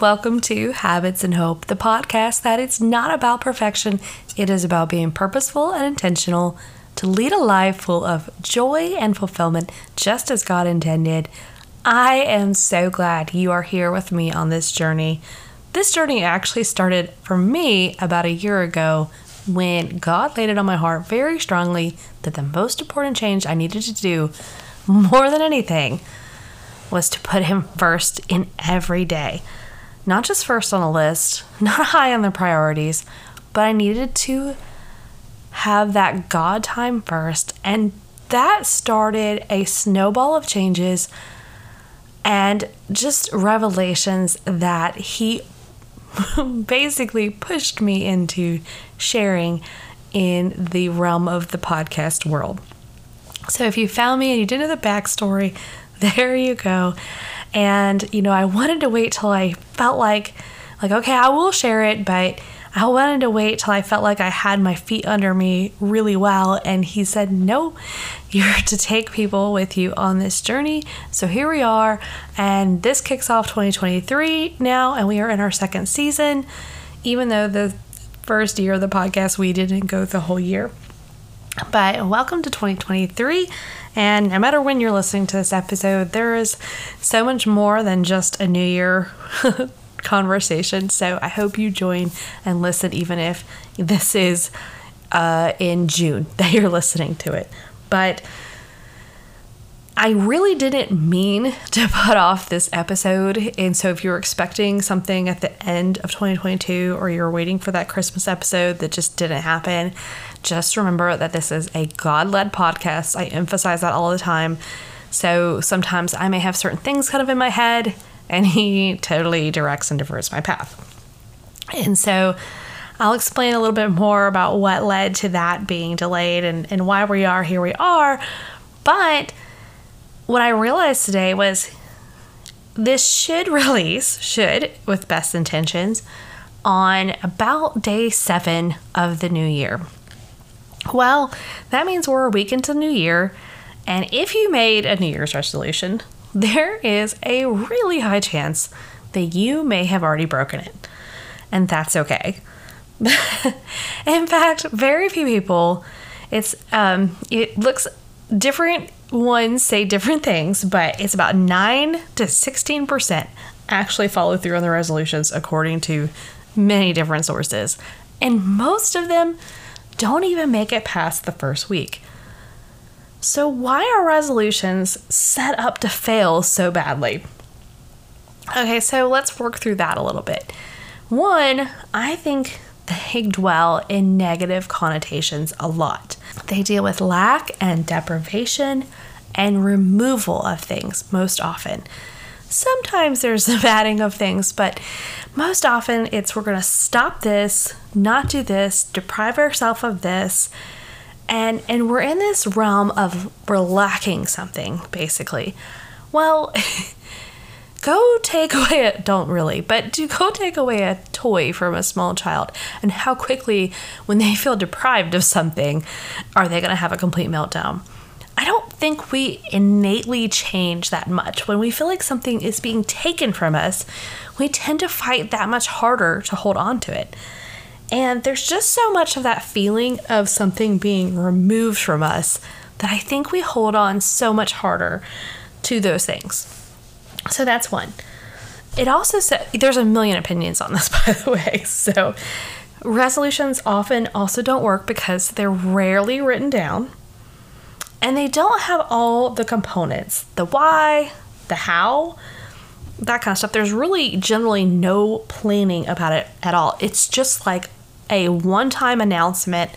Welcome to Habits and Hope, the podcast that it's not about perfection, it is about being purposeful and intentional to lead a life full of joy and fulfillment, just as God intended. I am so glad you are here with me on this journey. This journey actually started for me about a year ago when God laid it on my heart very strongly that the most important change I needed to do, more than anything, was to put Him first in every day. Not just first on a list, not high on the priorities, but I needed to have that God time first. And that started a snowball of changes and just revelations that He basically pushed me into sharing in the realm of the podcast world. So if you found me and you didn't know the backstory, there you go. And you know, I wanted to wait till I felt like like okay, I will share it, but I wanted to wait till I felt like I had my feet under me really well. And he said, No, you're to take people with you on this journey. So here we are. And this kicks off 2023 now, and we are in our second season, even though the first year of the podcast, we didn't go the whole year. But welcome to 2023. And no matter when you're listening to this episode, there is so much more than just a new year conversation. So I hope you join and listen, even if this is uh, in June that you're listening to it. But I really didn't mean to put off this episode. And so, if you're expecting something at the end of 2022 or you're waiting for that Christmas episode that just didn't happen, just remember that this is a God led podcast. I emphasize that all the time. So, sometimes I may have certain things kind of in my head, and He totally directs and diverts my path. And so, I'll explain a little bit more about what led to that being delayed and, and why we are here we are. But what I realized today was this should release, should, with best intentions, on about day seven of the new year. Well, that means we're a week into the new year, and if you made a New Year's resolution, there is a really high chance that you may have already broken it, and that's okay. In fact, very few people. It's um, it looks different ones say different things, but it's about 9 to 16% actually follow through on the resolutions according to many different sources. And most of them don't even make it past the first week. So, why are resolutions set up to fail so badly? Okay, so let's work through that a little bit. One, I think they dwell in negative connotations a lot. They deal with lack and deprivation and removal of things most often. Sometimes there's the adding of things, but most often it's we're going to stop this, not do this, deprive ourselves of this, and and we're in this realm of we're lacking something basically. Well, go take away a don't really but do go take away a toy from a small child and how quickly when they feel deprived of something are they going to have a complete meltdown i don't think we innately change that much when we feel like something is being taken from us we tend to fight that much harder to hold on to it and there's just so much of that feeling of something being removed from us that i think we hold on so much harder to those things so that's one. It also said there's a million opinions on this, by the way. So resolutions often also don't work because they're rarely written down and they don't have all the components the why, the how, that kind of stuff. There's really generally no planning about it at all. It's just like a one time announcement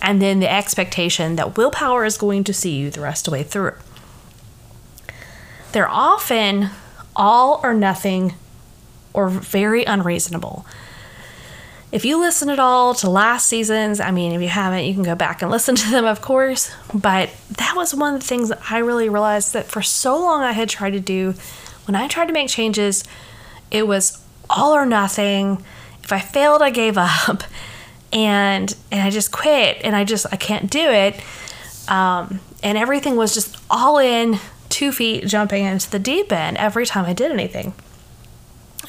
and then the expectation that willpower is going to see you the rest of the way through. They're often all or nothing or very unreasonable. If you listen at all to last seasons, I mean, if you haven't, you can go back and listen to them, of course. But that was one of the things that I really realized that for so long I had tried to do. When I tried to make changes, it was all or nothing. If I failed, I gave up, and and I just quit, and I just I can't do it. Um, and everything was just all in, two feet jumping into the deep end every time I did anything.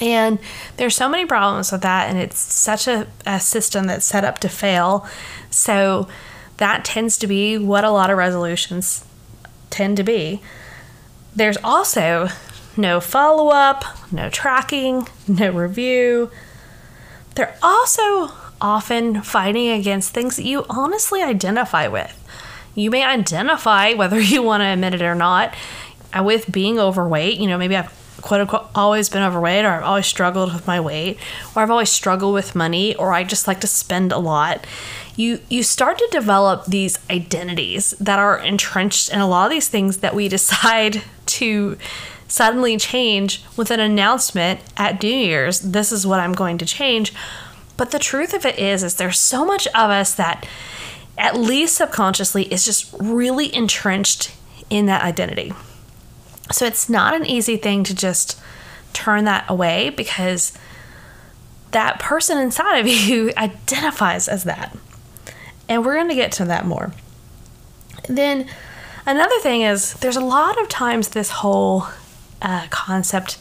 And there's so many problems with that, and it's such a, a system that's set up to fail. So that tends to be what a lot of resolutions tend to be. There's also no follow up, no tracking, no review. They're also often fighting against things that you honestly identify with. You may identify, whether you want to admit it or not, uh, with being overweight. You know, maybe I've quote unquote always been overweight, or I've always struggled with my weight, or I've always struggled with money, or I just like to spend a lot. You you start to develop these identities that are entrenched in a lot of these things that we decide to suddenly change with an announcement at New Year's. This is what I'm going to change. But the truth of it is, is there's so much of us that, at least subconsciously, is just really entrenched in that identity. So it's not an easy thing to just turn that away because that person inside of you identifies as that. And we're going to get to that more. Then another thing is there's a lot of times this whole uh, concept.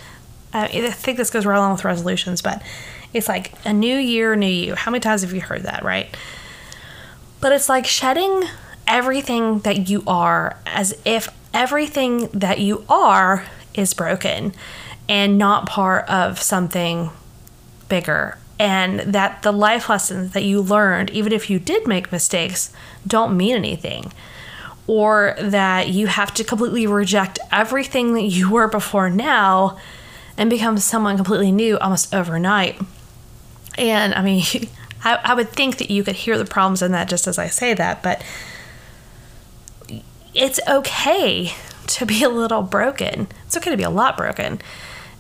Uh, I think this goes right along with resolutions, but it's like a new year, new you. How many times have you heard that, right? But it's like shedding everything that you are as if everything that you are is broken and not part of something bigger. And that the life lessons that you learned, even if you did make mistakes, don't mean anything or that you have to completely reject everything that you were before now and become someone completely new almost overnight. And I mean, I, I would think that you could hear the problems in that just as I say that, but it's okay to be a little broken. It's okay to be a lot broken.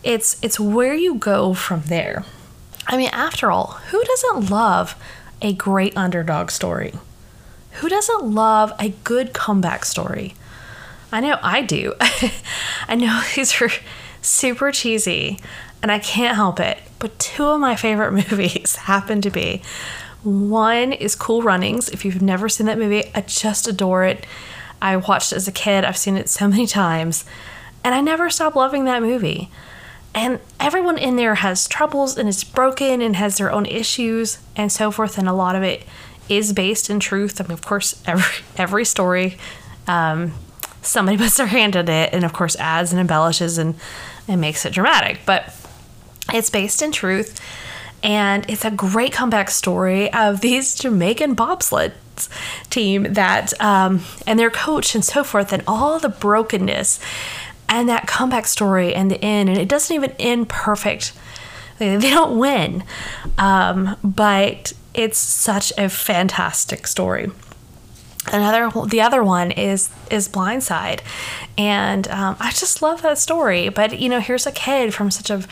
It's it's where you go from there. I mean, after all, who doesn't love a great underdog story? Who doesn't love a good comeback story? I know I do. I know these are super cheesy and I can't help it, but two of my favorite movies happen to be one is Cool Runnings. If you've never seen that movie, I just adore it. I watched as a kid, I've seen it so many times, and I never stop loving that movie. And everyone in there has troubles and is broken and has their own issues and so forth, and a lot of it is based in truth. I mean, of course, every every story, um, somebody puts their hand in it, and of course adds and embellishes and and makes it dramatic. But it's based in truth, and it's a great comeback story of these Jamaican bobsled team that um, and their coach and so forth, and all the brokenness and that comeback story and the end. And it doesn't even end perfect. They don't win, um, but it's such a fantastic story another the other one is is Blind Side and um, i just love that story but you know here's a kid from such a,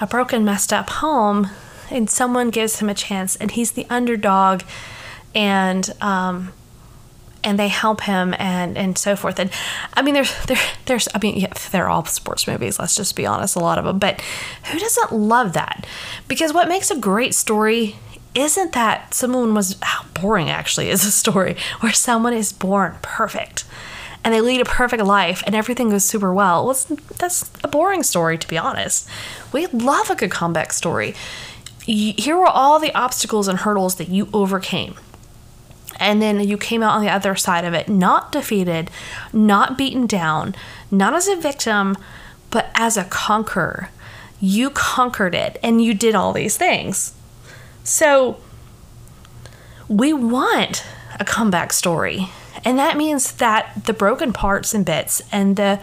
a broken messed up home and someone gives him a chance and he's the underdog and um, and they help him and and so forth and i mean there's there, there's i mean yeah, they're all sports movies let's just be honest a lot of them but who doesn't love that because what makes a great story isn't that someone was how boring actually is a story where someone is born perfect and they lead a perfect life and everything goes super well. well that's a boring story, to be honest. We love a good comeback story. Here were all the obstacles and hurdles that you overcame. And then you came out on the other side of it, not defeated, not beaten down, not as a victim, but as a conqueror. You conquered it and you did all these things. So we want a comeback story. And that means that the broken parts and bits and the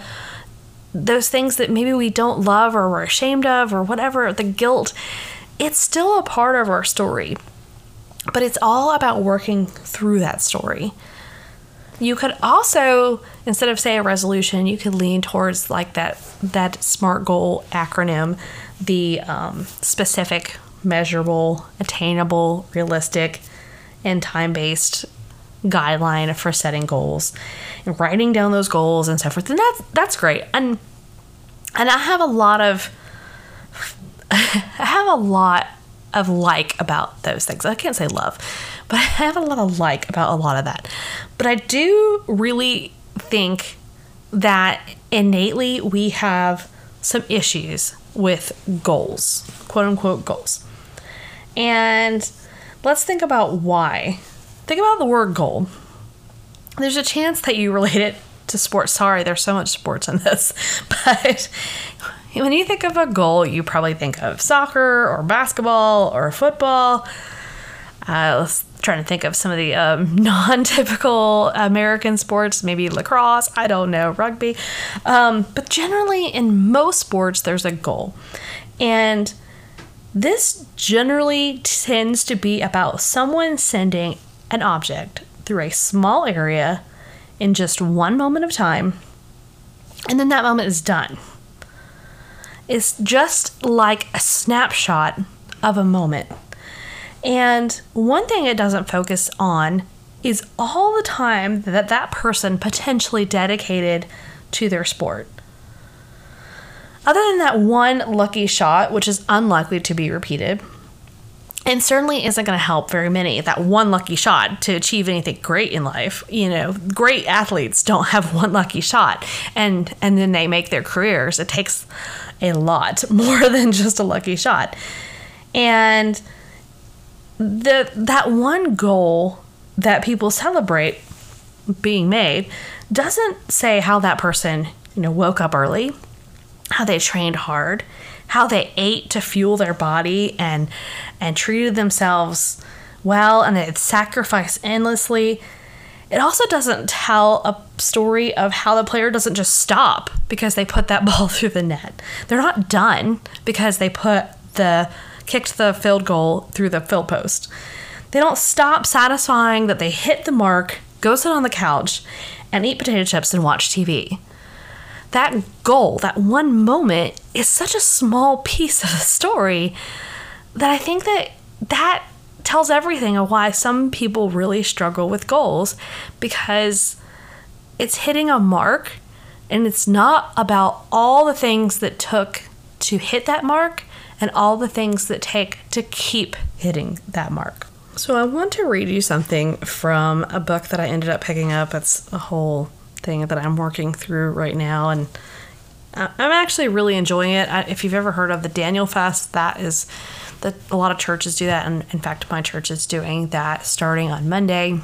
those things that maybe we don't love or we're ashamed of or whatever, the guilt, it's still a part of our story. But it's all about working through that story. You could also, instead of say a resolution, you could lean towards like that that SMART goal acronym, the um, specific, measurable, attainable, realistic, and time based guideline for setting goals and writing down those goals and so forth. And that's that's great. And and I have a lot of I have a lot of like about those things. I can't say love, but I have a lot of like about a lot of that. But I do really think that innately we have some issues with goals, quote unquote goals. And let's think about why. Think about the word goal. There's a chance that you relate it to sports. Sorry, there's so much sports in this. But when you think of a goal, you probably think of soccer or basketball or football. Uh, let's trying to think of some of the um, non-typical American sports, maybe lacrosse. I don't know, rugby. Um, but generally, in most sports, there's a goal, and this generally tends to be about someone sending an object through a small area in just one moment of time, and then that moment is done. It's just like a snapshot of a moment. And one thing it doesn't focus on is all the time that that person potentially dedicated to their sport. Other than that one lucky shot, which is unlikely to be repeated, and certainly isn't going to help very many that one lucky shot to achieve anything great in life you know great athletes don't have one lucky shot and and then they make their careers it takes a lot more than just a lucky shot. And the that one goal that people celebrate being made doesn't say how that person you know woke up early how they trained hard how they ate to fuel their body and and treated themselves well and they sacrificed endlessly it also doesn't tell a story of how the player doesn't just stop because they put that ball through the net they're not done because they put the kicked the field goal through the field post. They don't stop satisfying that they hit the mark, go sit on the couch, and eat potato chips and watch TV. That goal, that one moment, is such a small piece of the story that I think that that tells everything of why some people really struggle with goals because it's hitting a mark and it's not about all the things that took to hit that mark and all the things that take to keep hitting that mark. So, I want to read you something from a book that I ended up picking up. It's a whole thing that I'm working through right now, and I'm actually really enjoying it. If you've ever heard of the Daniel Fast, that is a lot of churches do that, and in fact, my church is doing that starting on Monday.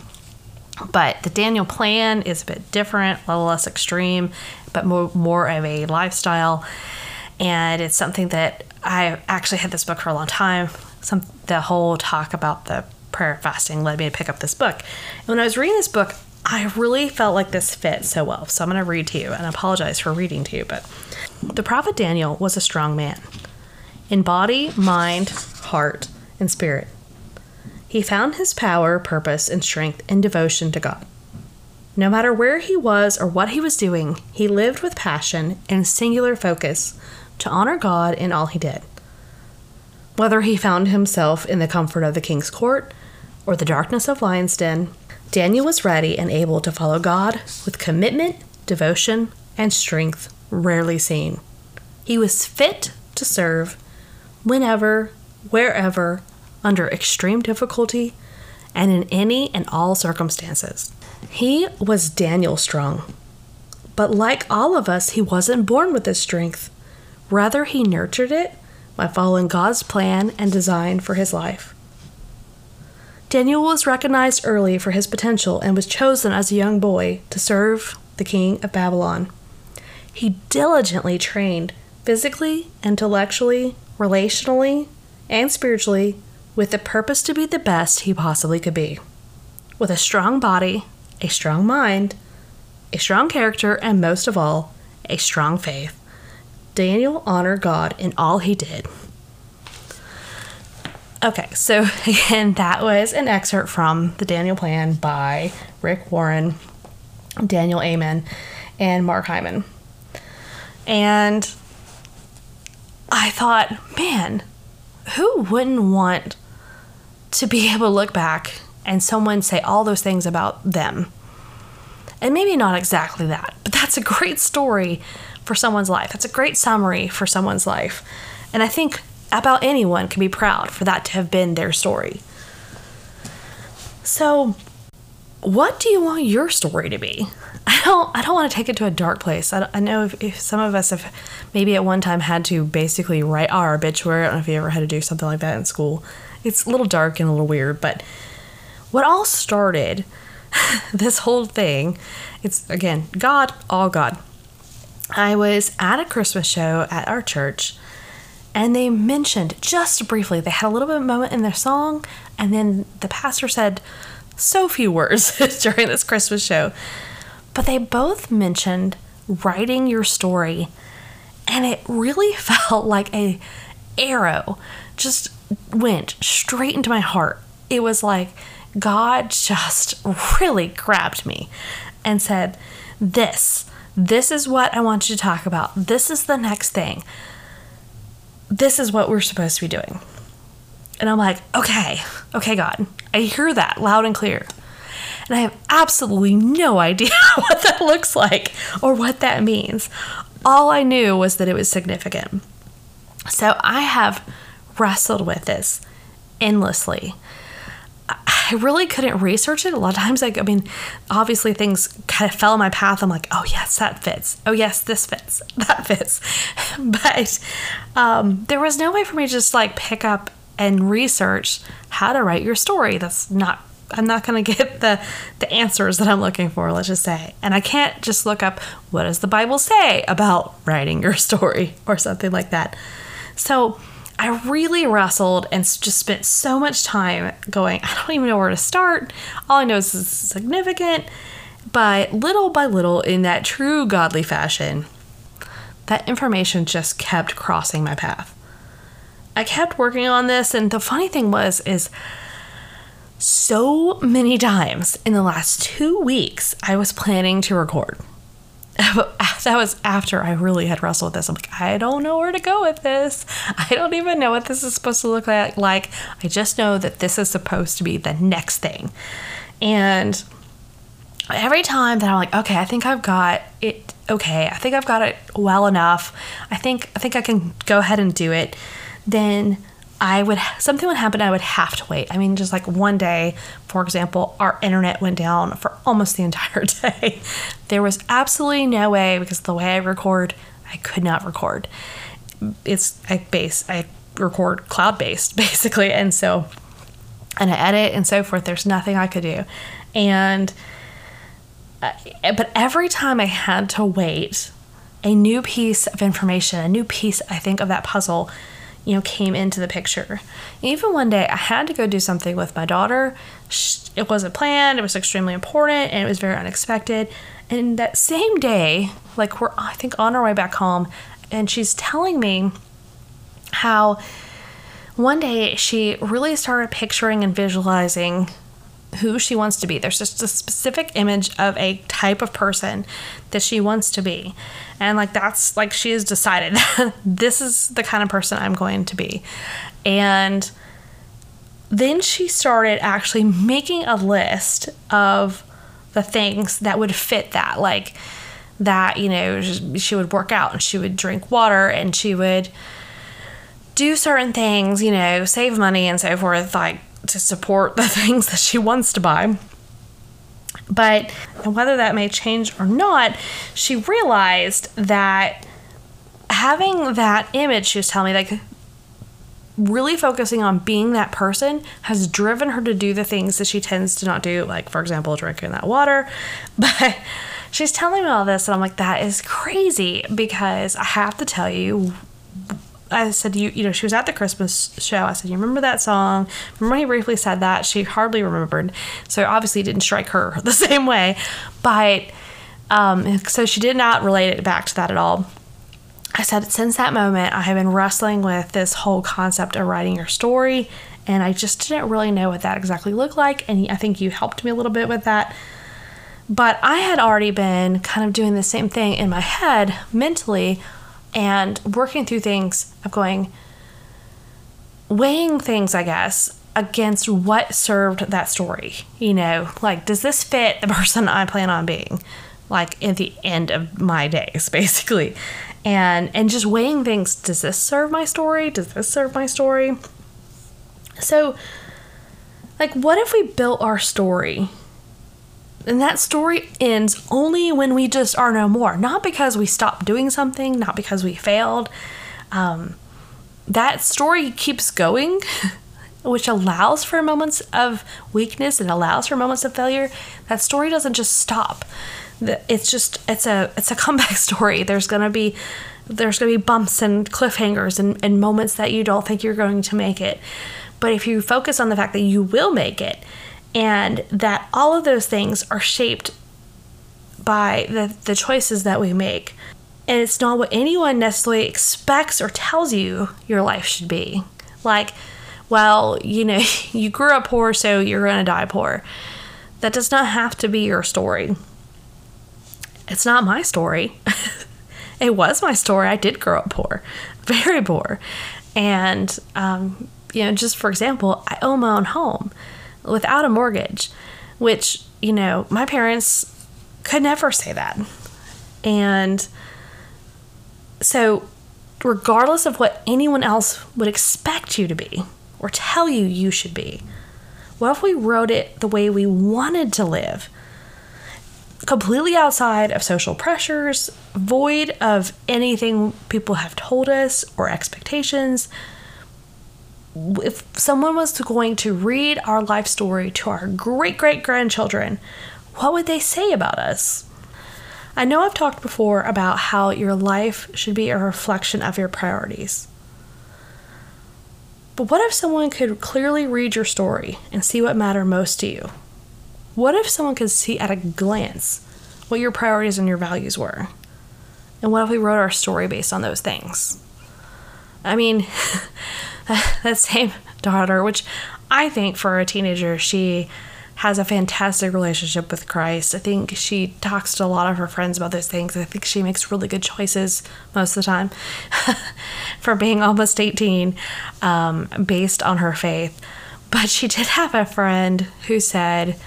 But the Daniel plan is a bit different, a little less extreme, but more, more of a lifestyle. And it's something that I actually had this book for a long time. Some the whole talk about the prayer fasting led me to pick up this book. And when I was reading this book, I really felt like this fit so well. So I'm going to read to you and I apologize for reading to you, but the prophet Daniel was a strong man in body, mind, heart, and spirit. He found his power, purpose, and strength in devotion to God. No matter where he was or what he was doing, he lived with passion and singular focus to honor God in all he did. Whether he found himself in the comfort of the king's court or the darkness of lion's den, Daniel was ready and able to follow God with commitment, devotion, and strength rarely seen. He was fit to serve whenever, wherever, under extreme difficulty, and in any and all circumstances. He was Daniel strong. But like all of us, he wasn't born with this strength. Rather, he nurtured it by following God's plan and design for his life. Daniel was recognized early for his potential and was chosen as a young boy to serve the king of Babylon. He diligently trained physically, intellectually, relationally, and spiritually with the purpose to be the best he possibly could be. With a strong body, a strong mind, a strong character, and most of all, a strong faith. Daniel honored God in all he did. Okay, so again, that was an excerpt from The Daniel Plan by Rick Warren, Daniel Amen, and Mark Hyman. And I thought, man, who wouldn't want to be able to look back and someone say all those things about them? And maybe not exactly that, but that's a great story for someone's life. That's a great summary for someone's life. And I think about anyone can be proud for that to have been their story. So, what do you want your story to be? I don't I don't want to take it to a dark place. I, I know if, if, some of us have maybe at one time had to basically write ah, our obituary. I don't know if you ever had to do something like that in school. It's a little dark and a little weird, but what all started this whole thing, it's again God, all God. I was at a Christmas show at our church and they mentioned just briefly, they had a little bit of moment in their song, and then the pastor said so few words during this Christmas show. But they both mentioned writing your story, and it really felt like a arrow just went straight into my heart. It was like God just really grabbed me and said, This, this is what I want you to talk about. This is the next thing this is what we're supposed to be doing. And I'm like, okay, okay, God, I hear that loud and clear. And I have absolutely no idea what that looks like or what that means. All I knew was that it was significant. So I have wrestled with this endlessly. I really couldn't research it. A lot of times, like, I mean, obviously things kind of fell in my path. I'm like, oh, yes, that fits. Oh, yes, this fits. That fits. but um, there was no way for me to just like pick up and research how to write your story. That's not, I'm not going to get the, the answers that I'm looking for, let's just say. And I can't just look up what does the Bible say about writing your story or something like that. So, I really wrestled and just spent so much time going, I don't even know where to start. All I know is this is significant. But little by little, in that true godly fashion, that information just kept crossing my path. I kept working on this, and the funny thing was, is so many times in the last two weeks, I was planning to record. that was after I really had wrestled with this. I'm like, I don't know where to go with this. I don't even know what this is supposed to look like. I just know that this is supposed to be the next thing. And every time that I'm like, okay, I think I've got it okay. I think I've got it well enough. I think I think I can go ahead and do it. Then I would something would happen. I would have to wait. I mean, just like one day, for example, our internet went down for almost the entire day. There was absolutely no way because the way I record, I could not record. It's I base I record cloud based basically, and so and I edit and so forth. There's nothing I could do, and uh, but every time I had to wait, a new piece of information, a new piece I think of that puzzle you know, came into the picture. Even one day, I had to go do something with my daughter. It wasn't planned, it was extremely important, and it was very unexpected. And that same day, like we're, I think, on our way back home, and she's telling me how one day she really started picturing and visualizing who she wants to be. There's just a specific image of a type of person that she wants to be. And like that's like she has decided this is the kind of person I'm going to be. And then she started actually making a list of the things that would fit that. Like that, you know, she would work out and she would drink water and she would do certain things, you know, save money and so forth, like to support the things that she wants to buy. But whether that may change or not, she realized that having that image, she was telling me, like really focusing on being that person has driven her to do the things that she tends to not do, like, for example, drinking that water. But she's telling me all this, and I'm like, that is crazy because I have to tell you, I said, you, you know, she was at the Christmas show. I said, you remember that song? Remember he briefly said that? She hardly remembered. So obviously it didn't strike her the same way. But um, so she did not relate it back to that at all. I said, since that moment, I have been wrestling with this whole concept of writing your story. And I just didn't really know what that exactly looked like. And I think you helped me a little bit with that. But I had already been kind of doing the same thing in my head mentally and working through things of going, weighing things, I guess, against what served that story. You know, like, does this fit the person I plan on being? Like, at the end of my days, basically. And, and just weighing things does this serve my story? Does this serve my story? So, like, what if we built our story And that story ends only when we just are no more. Not because we stopped doing something, not because we failed. Um, that story keeps going, which allows for moments of weakness and allows for moments of failure. That story doesn't just stop. It's just it's a it's a comeback story. There's gonna be there's gonna be bumps and cliffhangers and, and moments that you don't think you're going to make it. But if you focus on the fact that you will make it and that all of those things are shaped by the, the choices that we make. And it's not what anyone necessarily expects or tells you your life should be. Like, well, you know, you grew up poor, so you're going to die poor. That does not have to be your story. It's not my story. it was my story. I did grow up poor, very poor. And, um, you know, just for example, I own my own home without a mortgage, which, you know, my parents could never say that. And so, regardless of what anyone else would expect you to be or tell you you should be, what if we wrote it the way we wanted to live? Completely outside of social pressures, void of anything people have told us or expectations, if someone was going to read our life story to our great great grandchildren, what would they say about us? I know I've talked before about how your life should be a reflection of your priorities. But what if someone could clearly read your story and see what mattered most to you? What if someone could see at a glance what your priorities and your values were? And what if we wrote our story based on those things? I mean, that same daughter, which I think for a teenager, she has a fantastic relationship with Christ. I think she talks to a lot of her friends about those things. I think she makes really good choices most of the time for being almost 18 um, based on her faith. But she did have a friend who said,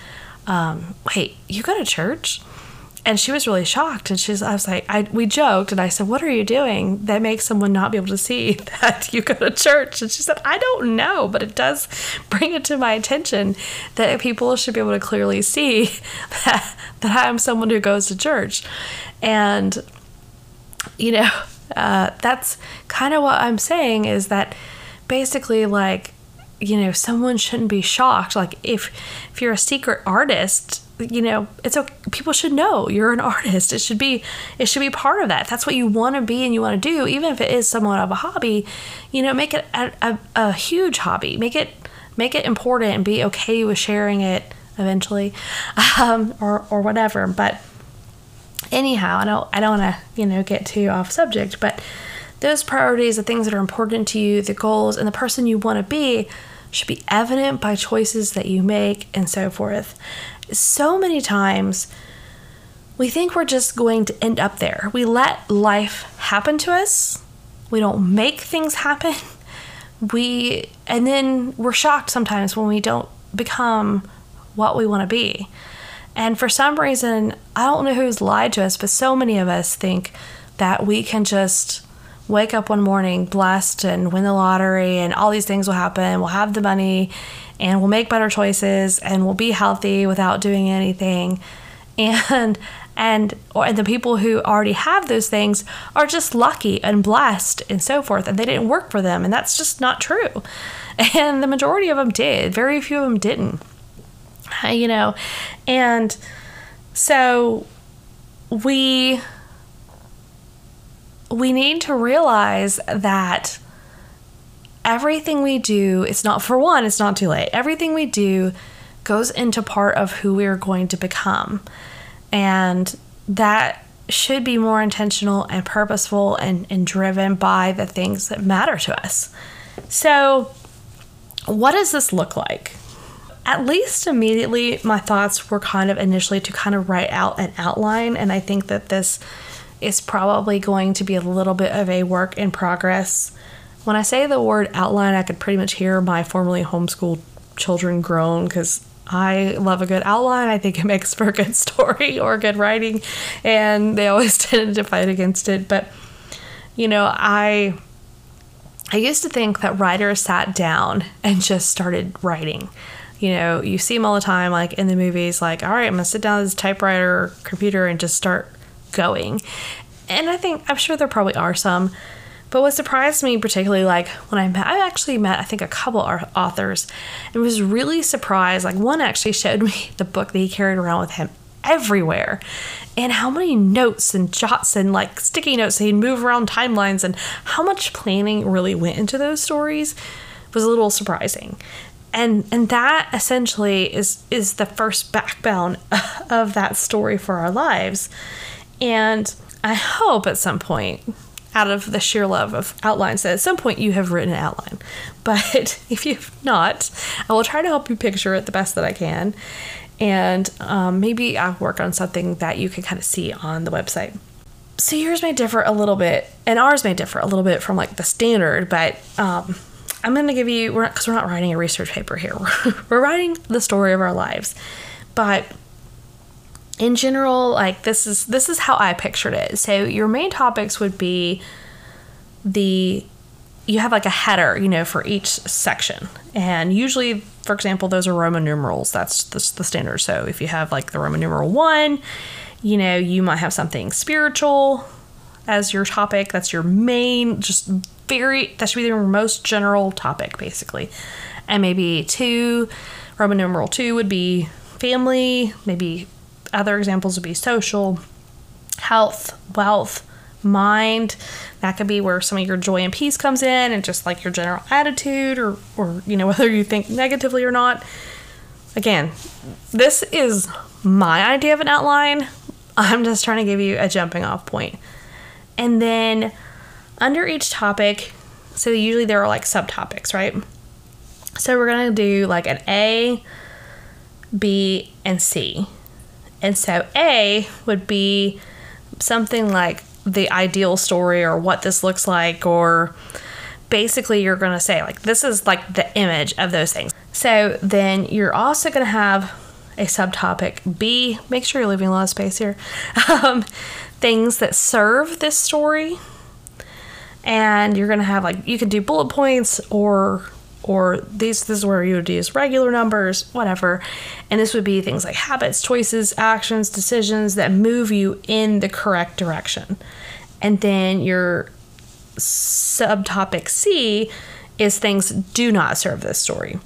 um, Wait, you go to church? And she was really shocked. And she's i was like I, we joked and i said what are you doing that makes someone not be able to see that you go to church? And she said i don't know but it does bring it to my attention that people should be able to clearly see that, that i'm someone who goes to church. And you know uh, that's kind of what i'm saying is that basically like you know someone shouldn't be shocked. Like if if you're a secret artist you know it's okay people should know you're an artist. It should be it should be part of that. That's what you want to be and you want to do even if it is somewhat of a hobby you know make it a, a, a huge hobby. Make it make it important and be okay with sharing it eventually um, or or whatever. But anyhow i don't i don't want to you know get too off subject but those priorities the things that are important to you the goals and the person you want to be should be evident by choices that you make and so forth so many times we think we're just going to end up there. We let life happen to us. We don't make things happen. We and then we're shocked sometimes when we don't become what we want to be. And for some reason, I don't know who's lied to us, but so many of us think that we can just wake up one morning blessed and win the lottery and all these things will happen. We'll have the money and we'll make better choices and we'll be healthy without doing anything. And and or and the people who already have those things are just lucky and blessed and so forth and they didn't work for them and that's just not true. And the majority of them did. Very few of them didn't. You know, and so we we need to realize that everything we do, it's not for one, it's not too late. Everything we do goes into part of who we're going to become. And that should be more intentional and purposeful and, and driven by the things that matter to us. So, what does this look like? At least immediately, my thoughts were kind of initially to kind of write out an outline, and I think that this is probably going to be a little bit of a work in progress when I say the word outline, I could pretty much hear my formerly homeschooled children groan because I love a good outline. I think it makes for a good story or good writing, and they always tended to fight against it. But you know, I I used to think that writers sat down and just started writing. you know, you see them all the time, like in the movies, like, all right, I'm gonna sit down at this typewriter or computer and just start going. And I think, I'm sure there probably are some. But what surprised me particularly, like when I met, I actually met, I think, a couple authors and was really surprised. Like one actually showed me the book that he carried around with him everywhere and how many notes and jots and like sticky notes he'd move around timelines and how much planning really went into those stories was a little surprising and and that essentially is is the first backbone of that story for our lives and i hope at some point out of the sheer love of outlines that at some point you have written an outline. But if you've not i will try to help you picture it the best that i can. And um, maybe i'll work on something that you can kind of see on the website. So yours may differ a little bit and ours may differ a little bit from like the standard but um, I'm going to give you, because we're, we're, not writing a research paper here, we're writing the story of our lives. But in general, like this is this is how I pictured it. So your main topics would be the you have like a header, you know, for each section. And usually, for example, those are Roman numerals. That's the, the standard. So if you have like the Roman numeral one, you know, you might have something spiritual as your topic. That's your main, just very that should be the most general topic basically and maybe two roman numeral two would be family maybe other examples would be social health wealth mind that could be where some of your joy and peace comes in and just like your general attitude or or you know whether you think negatively or not again this is my idea of an outline i'm just trying to give you a jumping off point. and then under each topic, so usually there are like subtopics, right? So we're going to do like an A, B, and C. And so A would be something like the ideal story or what this looks like, or basically you're going to say, like, this is like the image of those things. So then you're also going to have a subtopic B. Make sure you're leaving a lot of space here. Um, things that serve this story and you're gonna have like you can do bullet points or or these this is where you would use regular numbers whatever. And this would be things like habits choices actions decisions that move you in the correct direction. And then your subtopic c is things do not serve this story.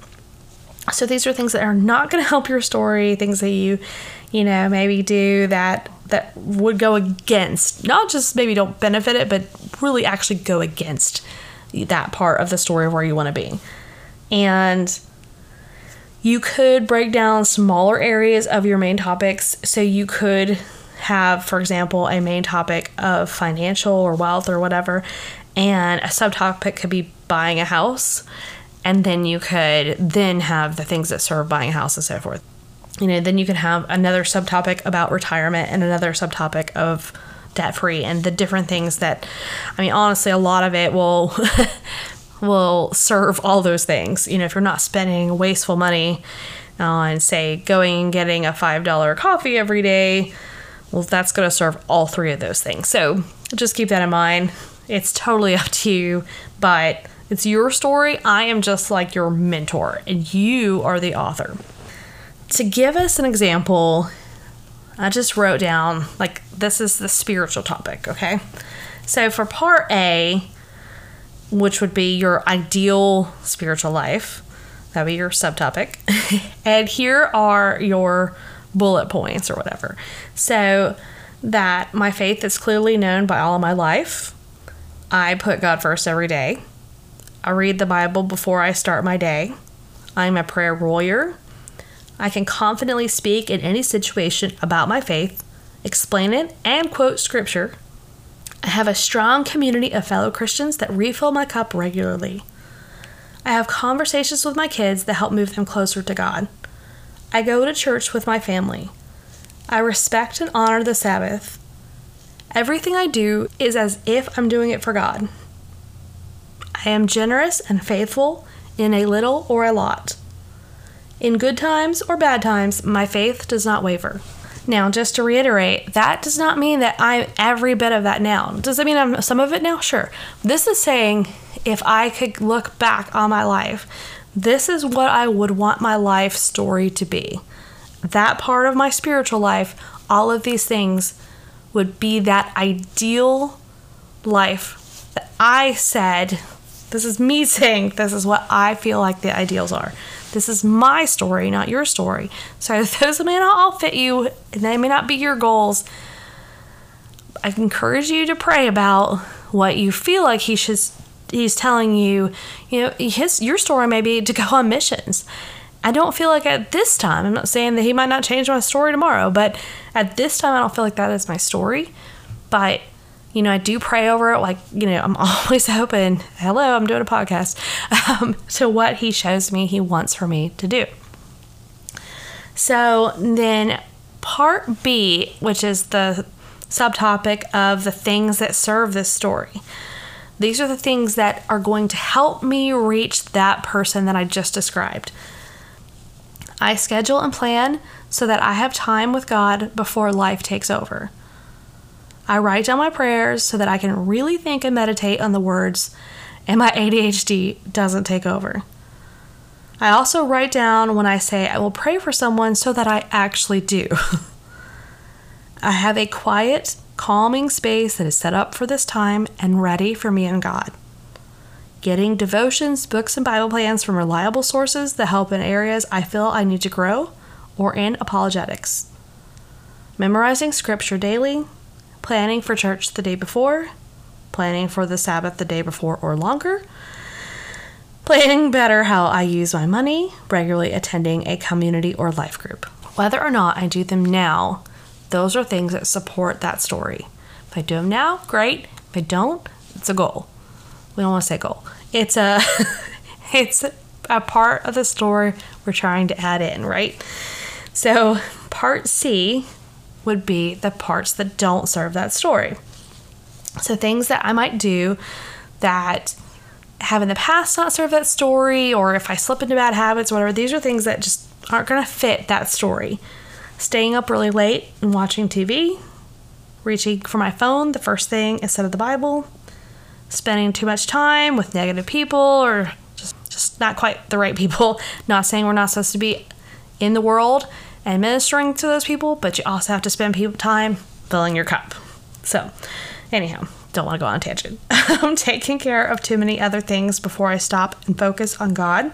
So these are things that are not going to help your story things that you you know maybe do that that would go against not just maybe don't benefit it but really actually go against that part of the story of where you want to be and you could break down smaller areas of your main topics. So you could have for example a main topic of financial or wealth or whatever and a subtopic could be buying a house. And then you could then have the things that serve buying a house and so forth. You know, then you can have another subtopic about retirement and another subtopic of debt free and the different things that I mean honestly a lot of it will will serve all those things. You know, if you're not spending wasteful money on say going and getting a $5 coffee every day, well that's going to serve all three of those things. So, just keep that in mind. It's totally up to you, but it's your story. I am just like your mentor and you are the author to give us an example, I just wrote down like this is the spiritual topic, okay? So for part A, which would be your ideal spiritual life, that would be your subtopic. and here are your bullet points or whatever. So that my faith is clearly known by all of my life. I put God first every day. I read the Bible before I start my day. I'm a prayer warrior. I can confidently speak in any situation about my faith, explain it, and quote scripture. I have a strong community of fellow Christians that refill my cup regularly. I have conversations with my kids that help move them closer to God. I go to church with my family. I respect and honor the Sabbath. Everything I do is as if I'm doing it for God. I am generous and faithful in a little or a lot. In good times or bad times, my faith does not waver. Now, just to reiterate, that does not mean that I'm every bit of that now. Does that mean I'm some of it now? Sure. This is saying if I could look back on my life, This is what I would want my life story to be. That part of my spiritual life, all of these things would be that ideal life that I said, this is me saying, this is what I feel like the ideals are. This is my story, not your story. So those may not all fit you, and they may not be your goals. I encourage you to pray about what you feel like he should he's telling you, you know, his your story may be to go on missions. I don't feel like at this time, I'm not saying that he might not change my story tomorrow, but at this time I don't feel like that is my story. But you know, I do pray over it. Like, you know, I'm always open. Hello, I'm doing a podcast um, to what he shows me he wants for me to do. So then, part B, which is the subtopic of the things that serve this story. These are the things that are going to help me reach that person that I just described. I schedule and plan so that I have time with God before life takes over. I write down my prayers so that I can really think and meditate on the words and my ADHD doesn't take over. I also write down when I say I will pray for someone so that I actually do. I have a quiet, calming space that is set up for this time and ready for me and God. Getting devotions, books, and Bible plans from reliable sources that help in areas I feel I need to grow or in apologetics. Memorizing scripture daily, planning for church the day before, planning for the Sabbath the day before or longer, planning better how I use my money, regularly attending a community or life group. Whether or not I do them now, those are things that support that story. If I do them now, great. If I don't, it's a goal. We don't want to say goal. It's a it's a part of the story we're trying to add in, right? So, part C would be the parts that don't serve that story. So, things that I might do that have in the past not served that story, or if I slip into bad habits, whatever, these are things that just aren't going to fit that story staying up really late and watching TV, reaching for my phone the first thing instead of the Bible, spending too much time with negative people or just, just not quite the right people. Not saying we're not supposed to be in the world and ministering to those people, but you also have to spend people time filling your cup. So, anyhow, don't want to go on a tangent. I'm taking care of too many other things before I stop and focus on God.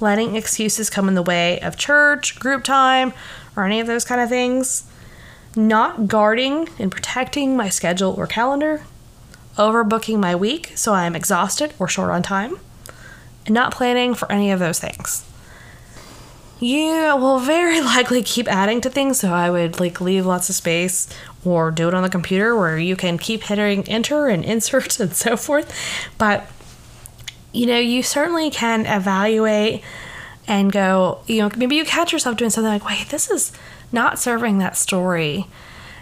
Letting excuses come in the way of church, group time, or any of those kind of things, not guarding and protecting my schedule or calendar, overbooking my week so I am exhausted or short on time, and not planning for any of those things. You will very likely keep adding to things, so I would like leave lots of space or do it on the computer where you can keep hitting enter and insert and so forth. But you know, you certainly can evaluate and go, you know, maybe you catch yourself doing something like, wait, this is not serving that story.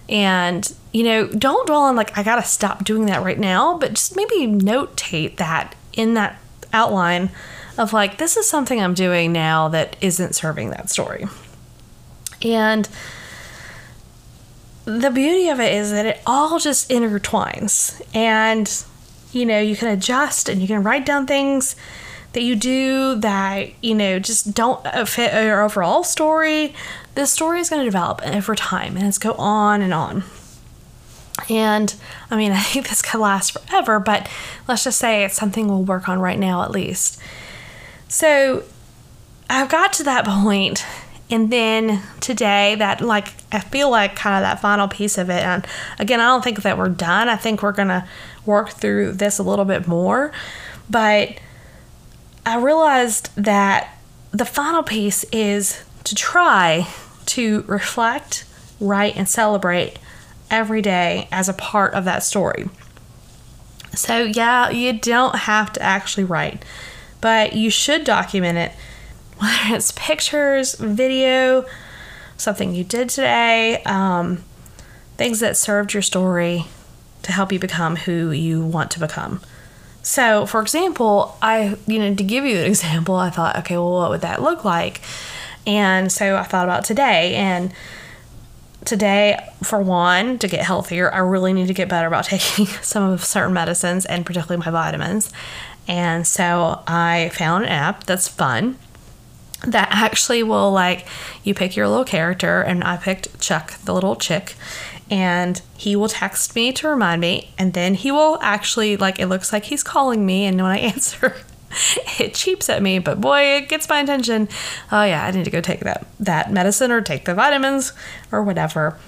And, you know, don't dwell on like, I got to stop doing that right now, but just maybe notate that in that outline of like, this is something I'm doing now that isn't serving that story. And the beauty of it is that it all just intertwines. And, you know, you can adjust and you can write down things that you do that you know just don't fit your overall story this story is going to develop over time and it's go on and on and i mean i think this could last forever but let's just say it's something we'll work on right now at least so i've got to that point and then today that like i feel like kind of that final piece of it and again i don't think that we're done i think we're gonna work through this a little bit more but I realized that the final piece is to try to reflect, write, and celebrate every day as a part of that story. So, yeah, you don't have to actually write, but you should document it, whether it's pictures, video, something you did today, um, things that served your story to help you become who you want to become. So, for example, I, you know, to give you an example, I thought, okay, well, what would that look like? And so I thought about today. And today, for one, to get healthier, I really need to get better about taking some of certain medicines and particularly my vitamins. And so I found an app that's fun that actually will like you pick your little character and I picked Chuck, the little chick, and he will text me to remind me and then he will actually like it looks like he's calling me and when I answer it cheeps at me, but boy, it gets my attention. Oh yeah, I need to go take that that medicine or take the vitamins or whatever.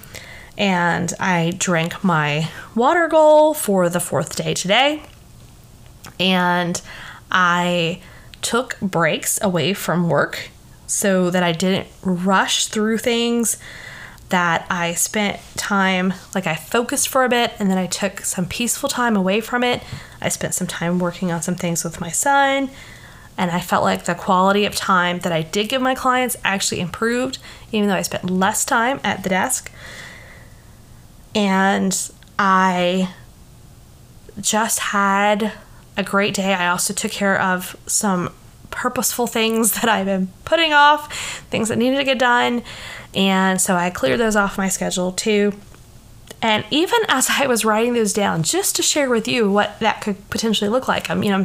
And I drank my water goal for the fourth day today. And I took breaks away from work so that I didn't rush through things that I spent time, like I focused for a bit and then I took some peaceful time away from it. I spent some time working on some things with my son, and I felt like the quality of time that I did give my clients actually improved, even though I spent less time at the desk. And I just had a great day. I also took care of some purposeful things that I've been putting off, things that needed to get done. And so I cleared those off my schedule too. And even as I was writing those down, just to share with you what that could potentially look like, I mean, know,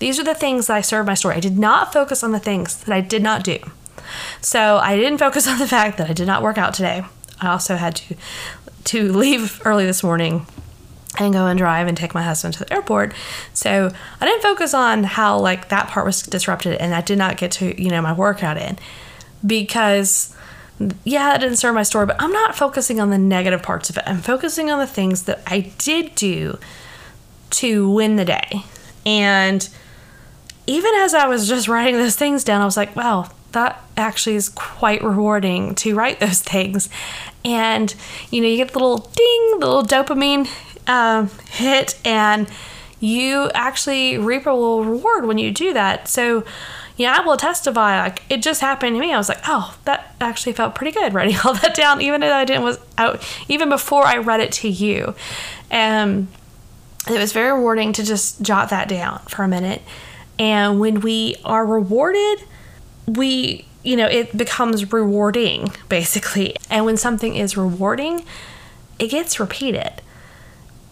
these are the things that I serve my story. I did not focus on the things that I did not do. So I didn't focus on the fact that I did not work out today. I also had to to leave early this morning and go and drive and take my husband to the airport. So I didn't focus on how like that part was disrupted and I did not get to, you know, my workout in because yeah, it didn't serve my story, but I'm not focusing on the negative parts of it. I'm focusing on the things that I did do to win the day. And even as I was just writing those things down, I was like, wow, that actually is quite rewarding to write those things. And, you know, you get the little ding, the little dopamine um, hit, and you actually reap a little reward when you do that. So, yeah, I will testify. Like it just happened to me. I was like, oh, that actually felt pretty good writing all that down, even though I didn't was out even before I read it to you. And it was very rewarding to just jot that down for a minute. And when we are rewarded, we you know it becomes rewarding basically. And when something is rewarding, it gets repeated.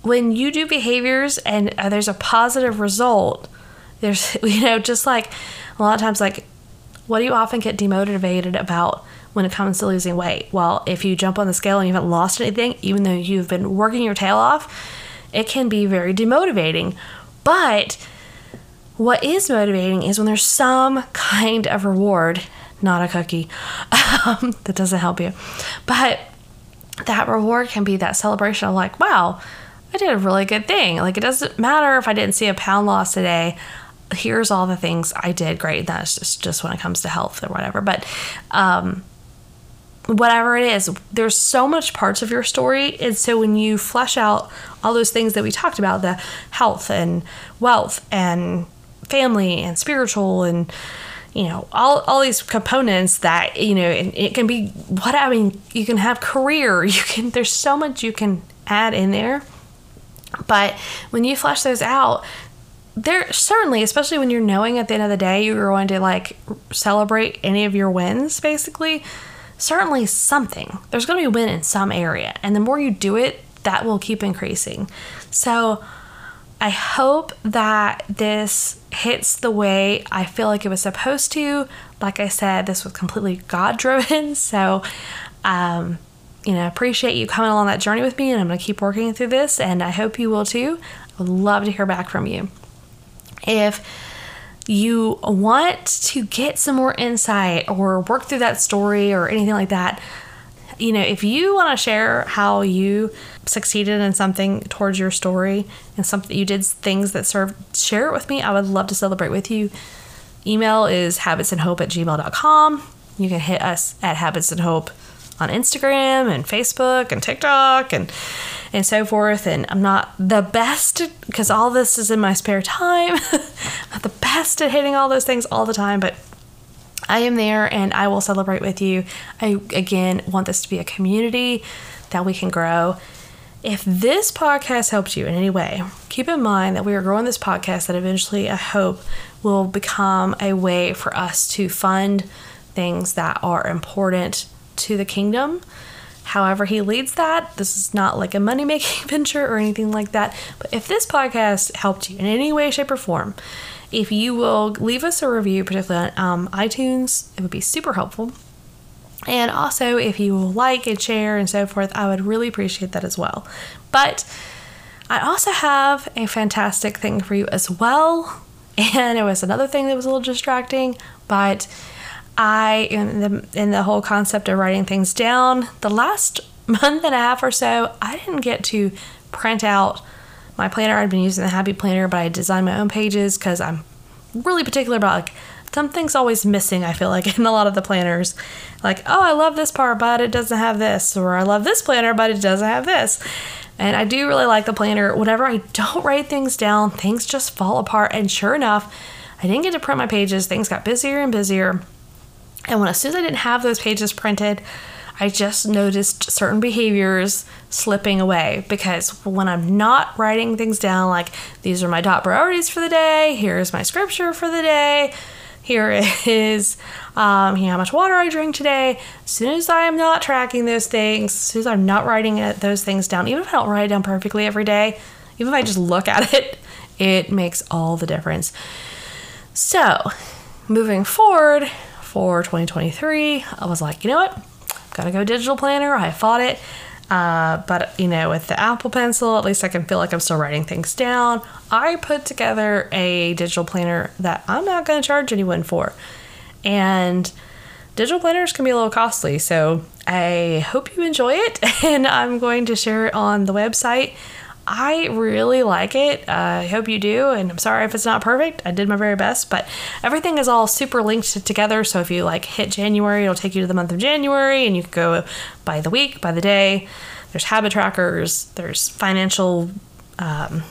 When you do behaviors and uh, there's a positive result, there's you know just like a lot of times, like, what do you often get demotivated about when it comes to losing weight? Well, if you jump on the scale and you haven't lost anything, even though you've been working your tail off, it can be very demotivating. But what is motivating is when there's some kind of reward, not a cookie, um, that doesn't help you. But that reward can be that celebration of, like, wow, I did a really good thing. Like, it doesn't matter if I didn't see a pound loss today here's all the things I did great. That's just, just when it comes to health or whatever. But um, whatever it is, there's so much parts of your story. And so when you flesh out all those things that we talked about the health and wealth and family and spiritual and you know all, all these components that you know it, it can be what i mean you can have career you can there's so much you can add in there but when you flesh those out there certainly, especially when you're knowing at the end of the day you're going to like celebrate any of your wins, basically, certainly something. There's going to be a win in some area. And the more you do it, that will keep increasing. So I hope that this hits the way I feel like it was supposed to. Like I said, this was completely God driven. So, um, you know, appreciate you coming along that journey with me, and I'm going to keep working through this, and I hope you will too. I would love to hear back from you. If you want to get some more insight or work through that story or anything like that, you know, if you want to share how you succeeded in something towards your story and something you did things that served, share it with me. I would love to celebrate with you. Email is habitsandhope at gmail.com. You can hit us at Habits and Hope on Instagram and Facebook and TikTok and and so forth. And I'm not the best because all this is in my spare time. not the best at hitting all those things all the time, but I am there and I will celebrate with you. I again want this to be a community that we can grow. If this podcast helps you in any way, keep in mind that we are growing this podcast that eventually I hope will become a way for us to fund things that are important to the kingdom. However, he leads that. This is not like a money making venture or anything like that. But if this podcast helped you in any way, shape, or form, If you will leave us a review, particularly on um, iTunes, it would be super helpful. And also, if you like and share and so forth, I would really appreciate that as well. But I also have a fantastic thing for you as well. And it was another thing that was a little distracting, but I in the in the whole concept of writing things down, the last month and a half or so, I didn't get to print out my planner. I'd been using the Happy Planner, but I designed my own pages because I'm really particular about like something's always missing. I feel like in a lot of the planners, like oh I love this part, but it doesn't have this, or I love this planner, but it doesn't have this. And I do really like the planner. Whenever I don't write things down, things just fall apart. And sure enough, I didn't get to print my pages. Things got busier and busier. And when as soon as I didn't have those pages printed, I just noticed certain behaviors slipping away because when I'm not writing things down, like these are my top priorities for the day, here's my scripture for the day, here is um, how much water I drink today. As soon as I am not tracking those things, as soon as I'm not writing it, those things down, even if I don't write it down perfectly every day, even if I just look at it, it makes all the difference. So, moving forward for 2023, I was like, you know what? gotta go digital planner. I fought it. Uh, but you know, with the Apple Pencil, at least I can feel like I'm still writing things down. I put together a digital planner that I'm not going to charge anyone for, and digital planners can be a little costly. So I hope you enjoy it, and I'm going to share it on the website. I really like it. Uh, I hope you do. And I'm sorry if it's not perfect. I did my very best, but everything is all super linked together. So if you like hit January, it'll take you to the month of January and you can go by the week, by the day. There's habit trackers, there's financial, um,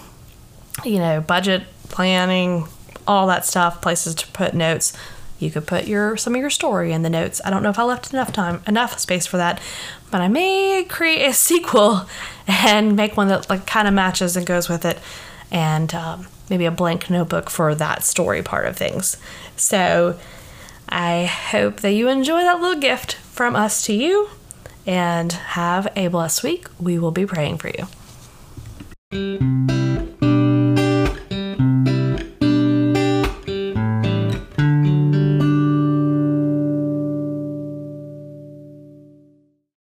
you know, budget planning, all that stuff, places to put notes. You could put your some of your story in the notes. I don't know if I left enough time, enough space for that, but I may create a sequel and make one that like kind of matches and goes with it, and um, maybe a blank notebook for that story part of things. So I hope that you enjoy that little gift from us to you, and have a blessed week. We will be praying for you.